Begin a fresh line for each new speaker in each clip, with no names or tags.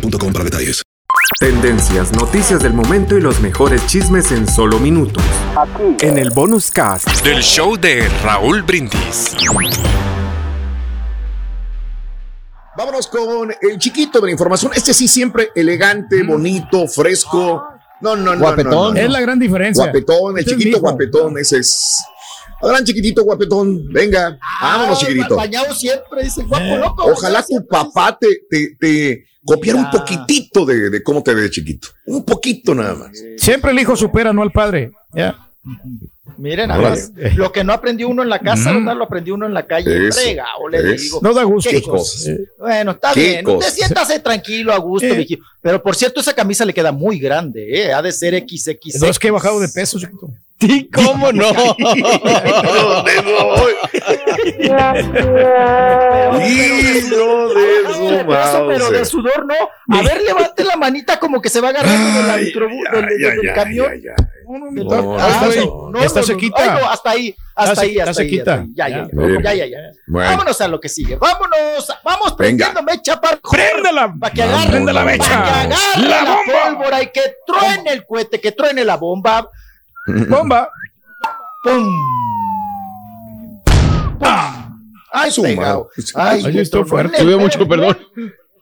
boostmobile.com para detalles.
Tendencias, noticias del momento y los mejores chismes en solo minutos. En el bonus cast.
Del show de Raúl Brindis.
Vámonos con el chiquito de la información. Este sí, siempre elegante, bonito, fresco. No, no, no.
Guapetón.
no, no, no.
Es la gran diferencia.
Guapetón, el
Este es
chiquito guapetón, ese es. Gran chiquitito guapetón, venga, vámonos chiquitito.
Bañado siempre, dice guapo loco.
Ojalá tu papá te, te, te copiara un poquitito de, de cómo te ves chiquito. Un poquito nada más.
Siempre el hijo supera, no al padre. Ya.
Miren,
Órale.
además, lo que no aprendió uno en la casa, ¿verdad? Lo aprendió uno en la calle.
Eso,
Frega, o le digo.
No da gusto.
¿Qué
cosas.
Bueno, está
Qué
bien.
cosas.
Usted siéntase tranquilo, a gusto,
Eh.
Pero por cierto, esa camisa le queda muy grande, ¿eh? Ha de ser XXX.
No es que he bajado de peso, chiquito.
Sí, ¿cómo no?
Hijo de su
Pero, de sudor no. A ver, levante la manita como que se va agarrando del,
Ay,
del camión.
Está-
No,
está bien.
no, no,
Ya está
no, no.
sequita.
Ay, no, hasta ahí, hasta
Está
ahí, hasta
está
ahí. Ya, ya, ya, ya, ya.
Bueno.
Vámonos a lo que sigue. Vámonos, vamos prendiendo mecha para
¡Préndela!
para que agarre
¡Prende la
para que
mecha!
agarre
¡La
la,
bomba!
pólvora y que truene el cohete, que truene la bomba.
¡Bomba!
¡Pum! ¡Pum! ¡Ay,
Su
pegado!
madre.
Ay, esto fuerte.
Tuve mucho perdón.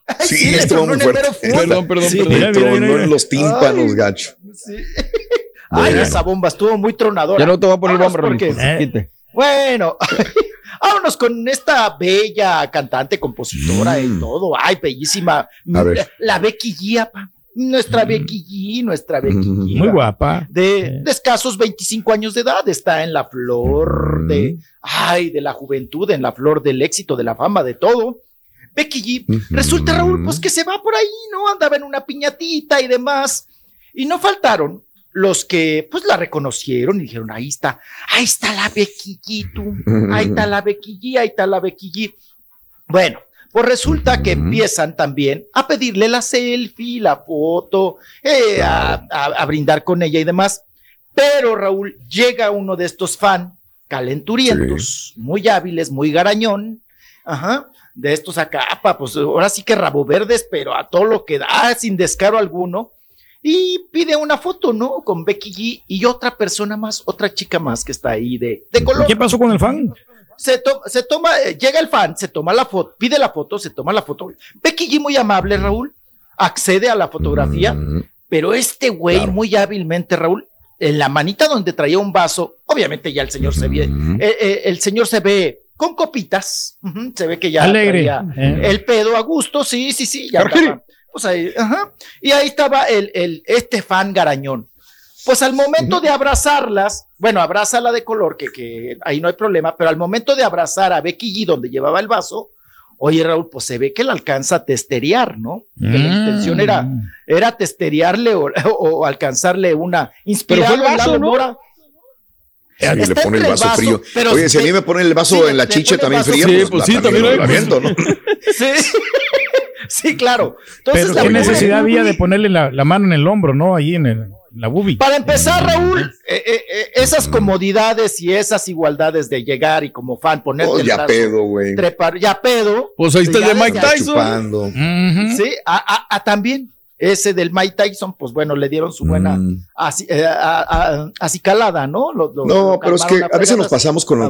Ay,
Sí,
le
estuvo muy fuerte.
Perdón, perdón,
Sí,
perdón.
Mira, mira,
Tronó
mira, mira.
en los tímpanos, gacho.
sí. Ay,
Bueno.
esa bomba estuvo muy tronadora.
Ya no te voy a poner
Vámonos
bomba,
porque-.
Eh.
Bueno, vámonos con esta bella cantante, compositora y
Mm.
todo. Ay, bellísima.
A ver.
La Becky G, apa. Nuestra Becky G, nuestra Becky G.
Muy guapa.
De, de escasos 25 años de edad, está en la flor de, ay, de la juventud, en la flor del éxito, de la fama, de todo. Becky G, resulta Raúl, pues que se va por ahí, ¿no? Andaba en una piñatita y demás. Y no faltaron los que, pues, la reconocieron y dijeron, ahí está, ahí está la Becky G, tú. Ahí está la Becky G, ahí está la Becky G. Bueno, pues resulta que empiezan también a pedirle la selfie, la foto, eh, a, a- a brindar con ella y demás. Pero Raúl, llega uno de estos fan calenturientos, muy hábiles, muy garañón, ajá, de estos acá, pues ahora sí que rabo verdes, pero a todo lo que da, sin descaro alguno. Y pide una foto, ¿no? Con Becky G y otra persona más, otra chica más que está ahí de, de color
¿Qué pasó con el fan?
Se, to- se toma, eh, llega el fan, se toma la foto, pide la foto, se toma la foto. Becky G muy amable, Raúl, accede a la fotografía, pero este güey muy hábilmente, Raúl, en la manita donde traía un vaso, obviamente ya el señor se ve, eh, eh, el señor se ve con copitas, se ve que ya
Alegre.
traía
eh.
el pedo a gusto, sí, sí, sí, ya estaba, pues ahí, ajá, y ahí estaba el, el, este fan garañón. Pues al momento de abrazarlas, bueno, abrázala de color, que, que ahí no hay problema, pero al momento de abrazar a Becky G donde llevaba el vaso, oye Raúl, pues se ve que la alcanza a testerear, ¿no? Que la
Mm.
intención era, era testerearle o, o alcanzarle una
Pero
inspirada
fue el vaso, ¿no?
Sí, le
Está
pone el vaso,
vaso,
frío.
pero
Oye, si a mí me ponen el vaso
sí,
en la
le
chicha también
vaso.
fría,
Sí,
pues,
pues
la-
sí,
también
también
lo
pues.
aviento, ¿no?
Sí. sí, claro. Entonces,
Pero
la
qué necesidad había de ponerle la, la mano en el hombro, ¿no? Ahí en, el, la boobie.
Para empezar, Raúl, eh, eh, eh, esas comodidades y esas igualdades de llegar y como fan ponerte
Oh,
el
ya
brazo,
pedo, güey.
trepar, ya pedo.
Pues ahí está el de Mike Tyson.
Sí, a, a- a también. ese del Mike Tyson, pues bueno, le dieron su buena
Mm.
así, eh, a- a- acicalada, ¿no? Lo- lo-
No,
lo
pero es que a veces nos pasamos con,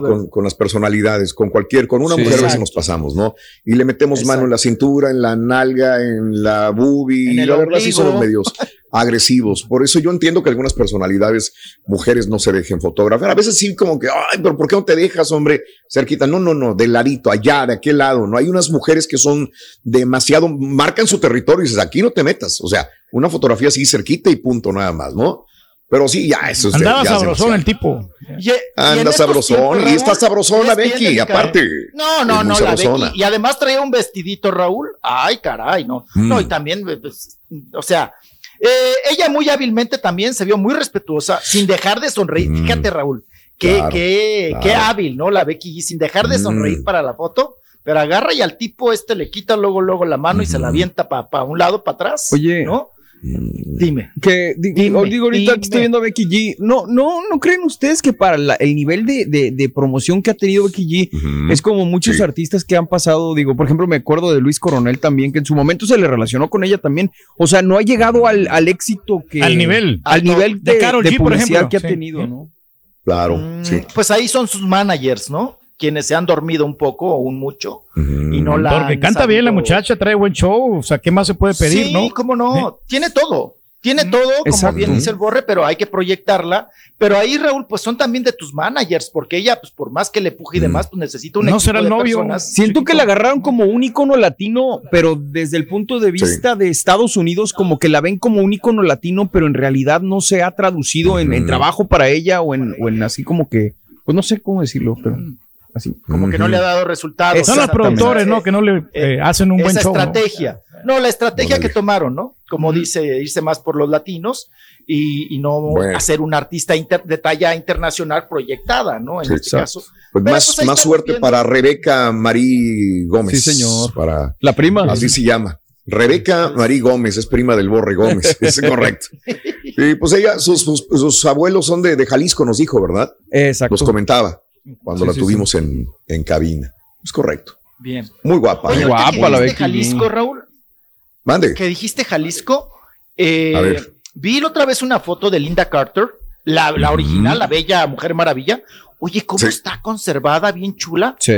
las personalidades, con cualquier, con una
Sí.
mujer a veces nos pasamos, ¿no? Y le metemos
Exacto.
mano en la cintura, en la nalga, en la boobie,
En
y
el
la verdad sí somos medios agresivos. Por eso yo entiendo que algunas personalidades, mujeres, no se dejen fotografiar. A veces sí como que, ay, pero ¿por qué no te dejas, hombre, cerquita? No, no, no, del ladito, allá, de aquel lado. No hay unas mujeres que son demasiado, marcan su territorio y dices, aquí no te metas. O sea, una fotografía así cerquita y punto nada más, ¿no? Pero sí, ya, eso es
Andaba
ya
sabrosón el tipo.
Y- y en
Anda
estos
sabrosón,
tiempos,
y está sabrosona
es
Becky,
delicada.
aparte.
No, no, no, la
sabrosona.
Becky. Y además traía un vestidito, Raúl. Ay, caray, no.
Mm.
No, y también, pues, o sea, eh, ella muy hábilmente también se vio muy respetuosa, sin dejar de sonreír.
Mm.
Fíjate, Raúl, qué,
Claro,
qué,
claro.
qué hábil, ¿no? La Becky G, sin dejar de
Mm.
sonreír para la foto. Pero agarra y al tipo este le quita luego, luego la mano y se la avienta para un lado, para atrás.
Oye.
¿no?
Mm.
Dime.
Que di-
Dime,
o digo ahorita
dime.
que estoy viendo a Becky G. No, no, no creen ustedes que para la- el nivel de, de- de promoción que ha tenido Becky G es como muchos
Sí.
artistas que han pasado. Digo, por ejemplo, me acuerdo de Luis Coronel también, que en su momento se le relacionó con ella también. O sea, no ha llegado al, al éxito que.
Al nivel.
Al nivel de,
De Karol
de
G, por ejemplo,
que ha
sí.
tenido, ¿no?
Claro,
Mm,
sí.
Pues ahí son sus managers, ¿no? Quienes se han dormido un poco o un mucho y no la
Porque canta bien la muchacha, trae buen show. O sea, ¿qué más se puede pedir,
sí,
no?
cómo no, tiene todo. Tiene todo, como
Exacto.
bien dice el Borre, pero hay que proyectarla. Pero ahí, Raúl, pues son también de tus managers, porque ella, pues por más que le puje y
Mm.
demás, pues necesita un
No
equipo
será el
de
novio.
personas.
Siento que la agarraron como un icono latino, pero desde el punto de vista de Estados Unidos, como que la ven como un icono latino, pero en realidad no se ha traducido en, en trabajo para ella o en, o en así como que, pues no sé cómo decirlo, pero así.
Como que no le ha dado resultados.
Son los productores, ¿no? Que no le eh, hacen un buen
esa
show. ¿no?
estrategia. ¿no? la estrategia que tomaron, ¿no? Como dice, irse más por los latinos y, y no
Bueno.
hacer una artista inter- de talla internacional proyectada, ¿no? En
Sí,
este
exacto.
caso.
Pues
Pero,
más,
pues,
más suerte
viendo.
para Rebeca Marí Gómez.
Sí, señor.
Para,
La prima.
así se llama. Rebeca Marí Gómez, es prima del Borre Gómez, es correcto. Y pues ella, sus, sus- sus abuelos son de, de Jalisco, nos dijo, ¿verdad?
Exacto.
Los comentaba cuando
Sí,
la
sí,
tuvimos En, en cabina. Es correcto.
Bien.
Muy guapa.
Oye,
¿eh?
guapa la
dijiste
Becky.
Jalisco, Raúl,
Mande.
que dijiste Jalisco, eh,
A ver.
vi la otra vez una foto de Linda Carter, la, la original, la bella Mujer Maravilla. Oye, ¿cómo
Sí.
está conservada, bien chula?
Sí.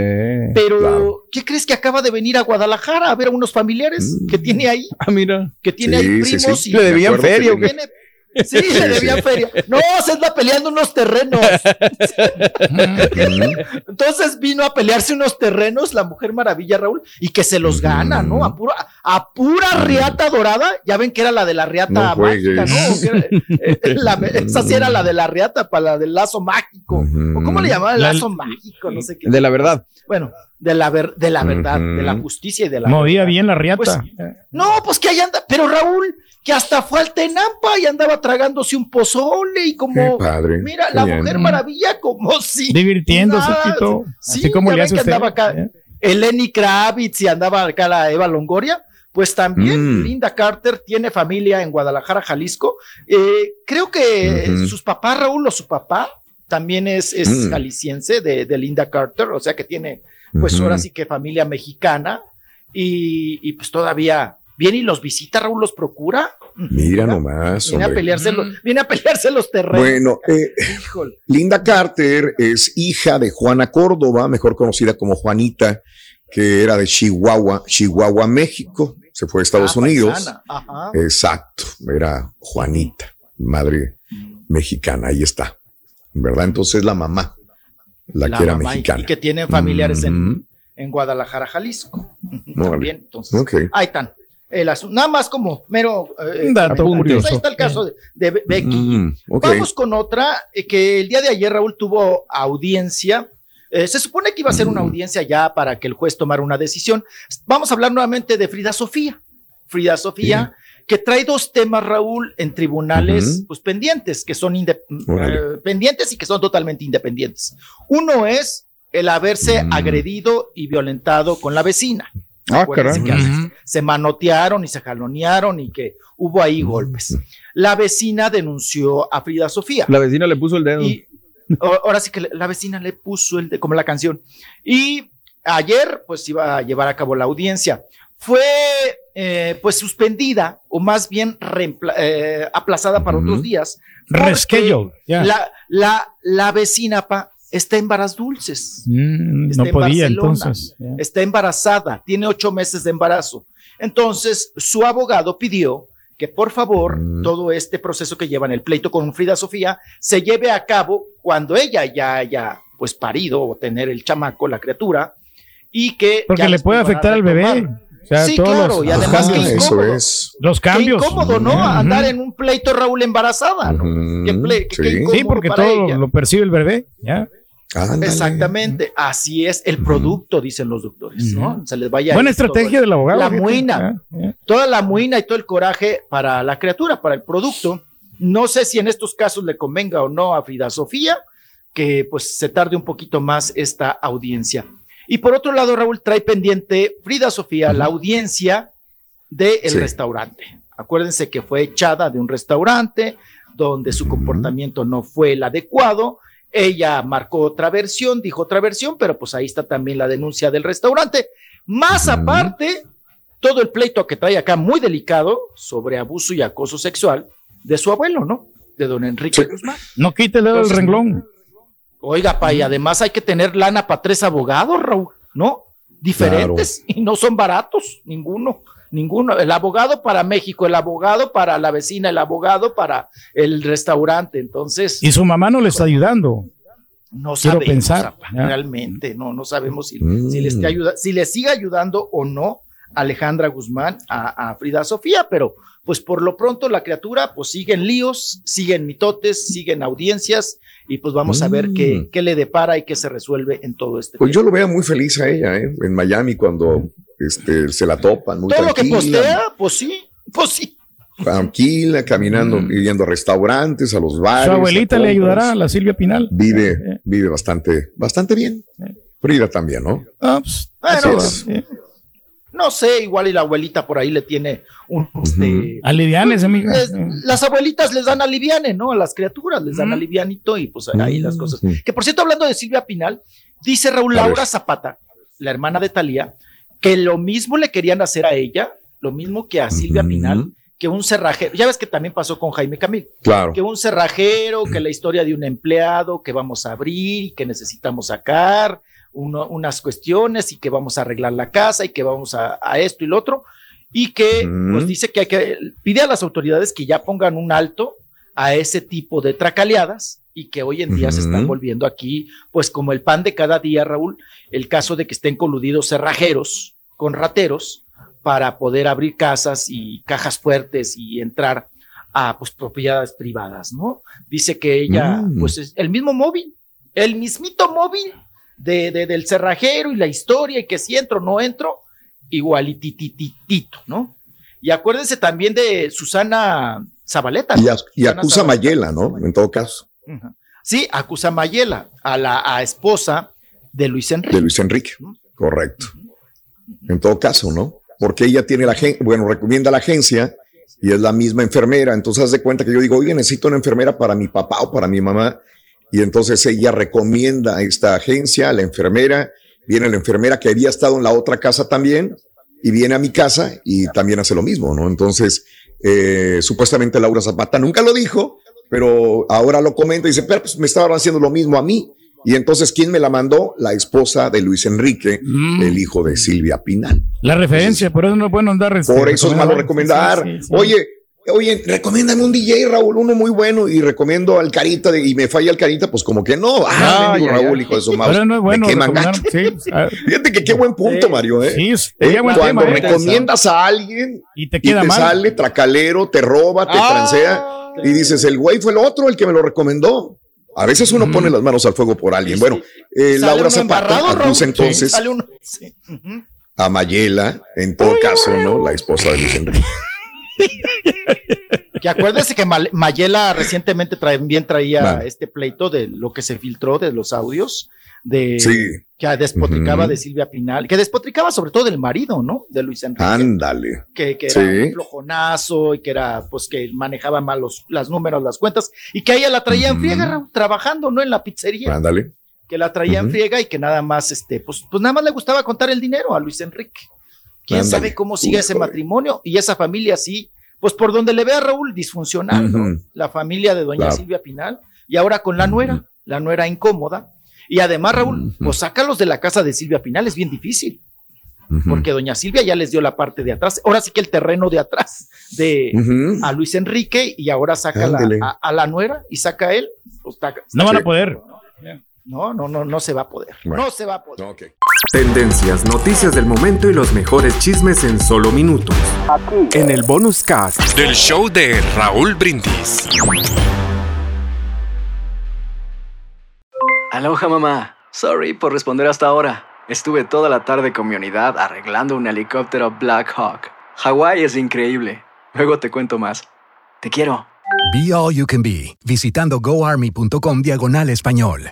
Pero,
claro.
¿qué crees que acaba de venir a Guadalajara a ver a unos familiares
Mm.
que tiene ahí?
Ah, mira.
Que tiene
Sí,
ahí
sí,
primos
sí.
y
Le debían
acuerdo que
Sí, le debían feria. No, se anda peleando unos terrenos. Entonces vino a pelearse unos terrenos la Mujer Maravilla, Raúl, y que se los gana, ¿no? A pura, a pura riata dorada. Ya ven que era la de la riata
No
mágica. ¿no? Eh, la- esa sí era la de la riata para la del lazo mágico. ¿O cómo le llamaban? El
La-
lazo mágico, no sé qué.
De la verdad.
Bueno, de la, ver- de la verdad, de la justicia y de la
Movía
verdad.
bien la riata.
Pues, No, pues que ahí anda, pero Raúl, que hasta fue al Tenampa y andaba tragándose un pozole y
Qué
como,
padre.
mira, la
bien.
mujer maravilla como si.
Divirtiéndose,
nada.
Tito.
Sí,
Así como
ya
le hace
que
usted.
andaba acá.
¿eh?
Eleni Kravitz y andaba acá la Eva Longoria, pues también
Mm.
Linda Carter tiene familia en Guadalajara, Jalisco. Eh, creo que sus papás, Raúl, o su papá, también es, es
Mm.
jalisciense de, de Linda Carter, o sea que tiene, pues ahora sí que familia mexicana y, y pues todavía viene y los visita, Raúl los procura.
Mira nomás,
Viene a, pelearse los, viene a pelearse los terrenos.
Bueno, eh. Linda Carter es hija de Juana Córdoba, mejor conocida como Juanita, que era de Chihuahua, Chihuahua, México. Se fue a Estados
Ah,
Unidos.
Ajá.
Exacto, era Juanita, madre mexicana, ahí está. ¿Verdad? Entonces la mamá, la, que era
y-
mexicana.
Y que tienen familiares en, en Guadalajara, Jalisco. También, entonces,
Ok.
ahí están. El asunto, nada más como mero eh,
dato
pues
curioso.
ahí está el caso de, de Be- Becky.
Mm.
Vamos con otra eh, que el día de ayer Raúl tuvo audiencia. Eh, se supone que iba a ser una
Mm.
audiencia ya para que el juez tomara una decisión. Vamos a hablar nuevamente de Frida Sofía. Frida Sofía, que trae dos temas, Raúl, en tribunales pues, pendientes, que son eh, pendientes y que son totalmente independientes. Uno es el haberse
Mm.
agredido y violentado con la vecina.
Ah, caray.
que se manotearon y se jalonearon y que hubo ahí golpes. La vecina denunció a Frida Sofía.
La vecina le puso el dedo.
Y o- ahora sí que la vecina le puso el de, como la canción. Y ayer, pues iba a llevar a cabo la audiencia. Fue eh, pues suspendida o más bien eh, aplazada para otros días.
ya.
La, la, la vecina pa, está en varas dulces.
Mm,
Está
no
en
podía
Barcelona,
entonces.
Está embarazada, tiene ocho meses de embarazo. Entonces, su abogado pidió que por favor todo este proceso que lleva en el pleito con Frida Sofía se lleve a cabo cuando ella ya haya pues parido o tener el chamaco, la criatura, y que...
Porque
ya
le puede afectar al bebé.
Retomar.
O sea,
sí,
todos
claro,
los-
y además que
cambios.
incómodo.
Los
Qué
cambios.
incómodo, ¿no? Andar en un pleito, Raúl, embarazada, ¿no? Qué ple- qué- qué
Sí, porque
para
todo
ella.
lo percibe el bebé. Ya.
Exactamente, así es el producto, dicen los doctores, ¿no? Se les vaya
Buena
todo
estrategia
el-
del abogado.
La muina, toda la muina y todo el coraje para la criatura, para el producto. No sé si en estos casos le convenga o no a Frida Sofía que pues se tarde un poquito más esta audiencia. Y por otro lado, Raúl trae pendiente Frida Sofía la audiencia del
Sí.
restaurante. Acuérdense que fue echada de un restaurante donde su comportamiento no fue el adecuado. Ella marcó otra versión, dijo otra versión, pero pues ahí está también la denuncia del restaurante. Más aparte, todo el pleito que trae acá muy delicado sobre abuso y acoso sexual de su abuelo, ¿no? De don Enrique Guzmán.
No quite el dedo del
Entonces,
renglón.
Oiga, pa, y además hay que tener lana para tres abogados, Raúl, ¿no? Diferentes y no son baratos, ninguno, ninguno. El abogado para México, el abogado para la vecina, el abogado para el restaurante. Entonces,
Y su mamá no le está ayudando.
no
quiero
sabemos
pensar,
realmente, no, no sabemos si,
Mm.
si le esté ayuda, si le sigue ayudando o no Alejandra Guzmán a, a Frida Sofía, pero pues por lo pronto la criatura pues sigue en líos, sigue en mitotes, sigue en audiencias y pues vamos a ver qué, qué le depara y qué se resuelve en todo este
Mm. Pues yo lo veo muy feliz a ella, ¿eh? En Miami cuando este, se la topan, muy
Todo lo que postea, pues sí, pues sí.
tranquila, caminando, y yendo a restaurantes, a los bares.
Su abuelita le ayudará, la Silvia Pinal.
Vive, vive bastante, bastante bien. Frida también, ¿no?
Ah, pues,
Bueno,
Así es.
No sé, igual y la abuelita por ahí le tiene un, este,
Alivianes, amiga.
Es- las abuelitas les dan aliviane, ¿no? A las criaturas les dan alivianito y pues ahí las cosas. Que por cierto, hablando de Silvia Pinal, dice Raúl. Laura Zapata, la hermana de Talía, que lo mismo le querían hacer a ella, lo mismo que a Silvia Pinal, que un cerrajero. Ya ves que también pasó con Jaime Camil.
Claro.
Que un cerrajero, que la historia de un empleado que vamos a abrir y que necesitamos sacar uno- unas cuestiones y que vamos a arreglar la casa y que vamos a, a esto y lo otro. Y que
Ujú.
pues dice que hay que pide a las autoridades que ya pongan un alto a ese tipo de tracaleadas y que hoy en día se están volviendo aquí, pues como el pan de cada día, Raúl, el caso de que estén coludidos cerrajeros con rateros para poder abrir casas y cajas fuertes y entrar a pues propiedades privadas, ¿no? Dice que ella,
Mm.
pues es el mismo móvil, el mismito móvil de, de- del cerrajero y la historia y que si entro o no entro, igualitititito, ¿no? Y acuérdense también de Susana Zabaleta.
Y,
¿no?
a- y
Susana
acusa a
Zabaleta.
Mayela, ¿no? En todo caso.
Sí, acusa a Mayela, a la a esposa de Luis Enrique.
de Luis Enrique. Correcto. En todo caso, ¿no? Porque ella tiene la agencia, bueno, recomienda la agencia y es la misma enfermera. Entonces, haz de cuenta que yo digo, oye, necesito una enfermera para mi papá o para mi mamá. Y entonces ella recomienda a esta agencia, a la enfermera. Viene la enfermera que había estado en la otra casa también y viene a mi casa y también hace lo mismo, ¿no? Entonces, eh, supuestamente Laura Zapata nunca lo dijo, pero ahora lo comenta y dice, pero pues me estaban haciendo lo mismo a mí. Y entonces, ¿quién me la mandó? La esposa de Luis Enrique, el hijo de Silvia Pinal.
La referencia, por eso no es bueno andar. este,
Por eso es malo recomendar.
Sí, sí, sí.
Oye, oye, recomiéndame un DJ, Raúl, uno muy bueno, y recomiendo al Carita, de- y me falla el Carita, pues como que no. Ah, mendigo
ya, ya.
Raúl, hijo de su.
Pero no es bueno sí,
Fíjate que qué buen punto, Mario, ¿eh?
Sí,
Eh,
buen
Cuando
tema, ¿eh?
recomiendas a alguien
Y te
y
queda
te
mal.
sale tracalero, te roba, te
Ah.
transea, y dices, el güey fue el otro el que me lo recomendó. A veces uno pone las manos al fuego por alguien. Bueno, eh, Laura Zapata
Raúl.
acusa entonces
Sale uno-
a Mayela, en todo caso, ¿no? La esposa de Luis Enrique.
Que acuérdense que Mayela recientemente también traía
Vale.
este pleito de lo que se filtró de los audios de
Sí.
que despotricaba de Silvia Pinal, que despotricaba sobre todo del marido, ¿no? De Luis Enrique.
Ándale.
que, que
Sí.
era un flojonazo y que era, pues, que manejaba mal los las números, las cuentas, y que a ella la traía en friega, trabajando, ¿no? En la pizzería,
Ándale.
que la traía en friega y que nada más, este, pues, pues nada más le gustaba contar el dinero a Luis Enrique. Quién
Ándale.
sabe cómo sigue ese matrimonio y esa familia así, pues por donde le vea Raúl, disfuncional, ¿no? La familia de doña
Claro.
Silvia Pinal y ahora con la nuera, la nuera incómoda. Y además, Raúl, pues sácalos de la casa de Silvia Pinal, es bien difícil, porque doña Silvia ya les dio la parte de atrás, ahora sí que el terreno de atrás de a Luis Enrique y ahora saca la- a, a la nuera y saca a él. pues, está-
No van a poder.
no, no, no, no se va a poder.
Bueno.
No se va a poder.
Ok.
Tendencias, noticias del momento y los mejores chismes en solo minutos. En el bonus cast.
Del show de Raúl Brindis.
Aloha mamá. Sorry por responder hasta ahora. Estuve toda la tarde con mi unidad arreglando un helicóptero Black Hawk. Hawái es increíble. Luego te cuento más. Te quiero.
Be All You Can Be, visitando goarmy.com diagonal español.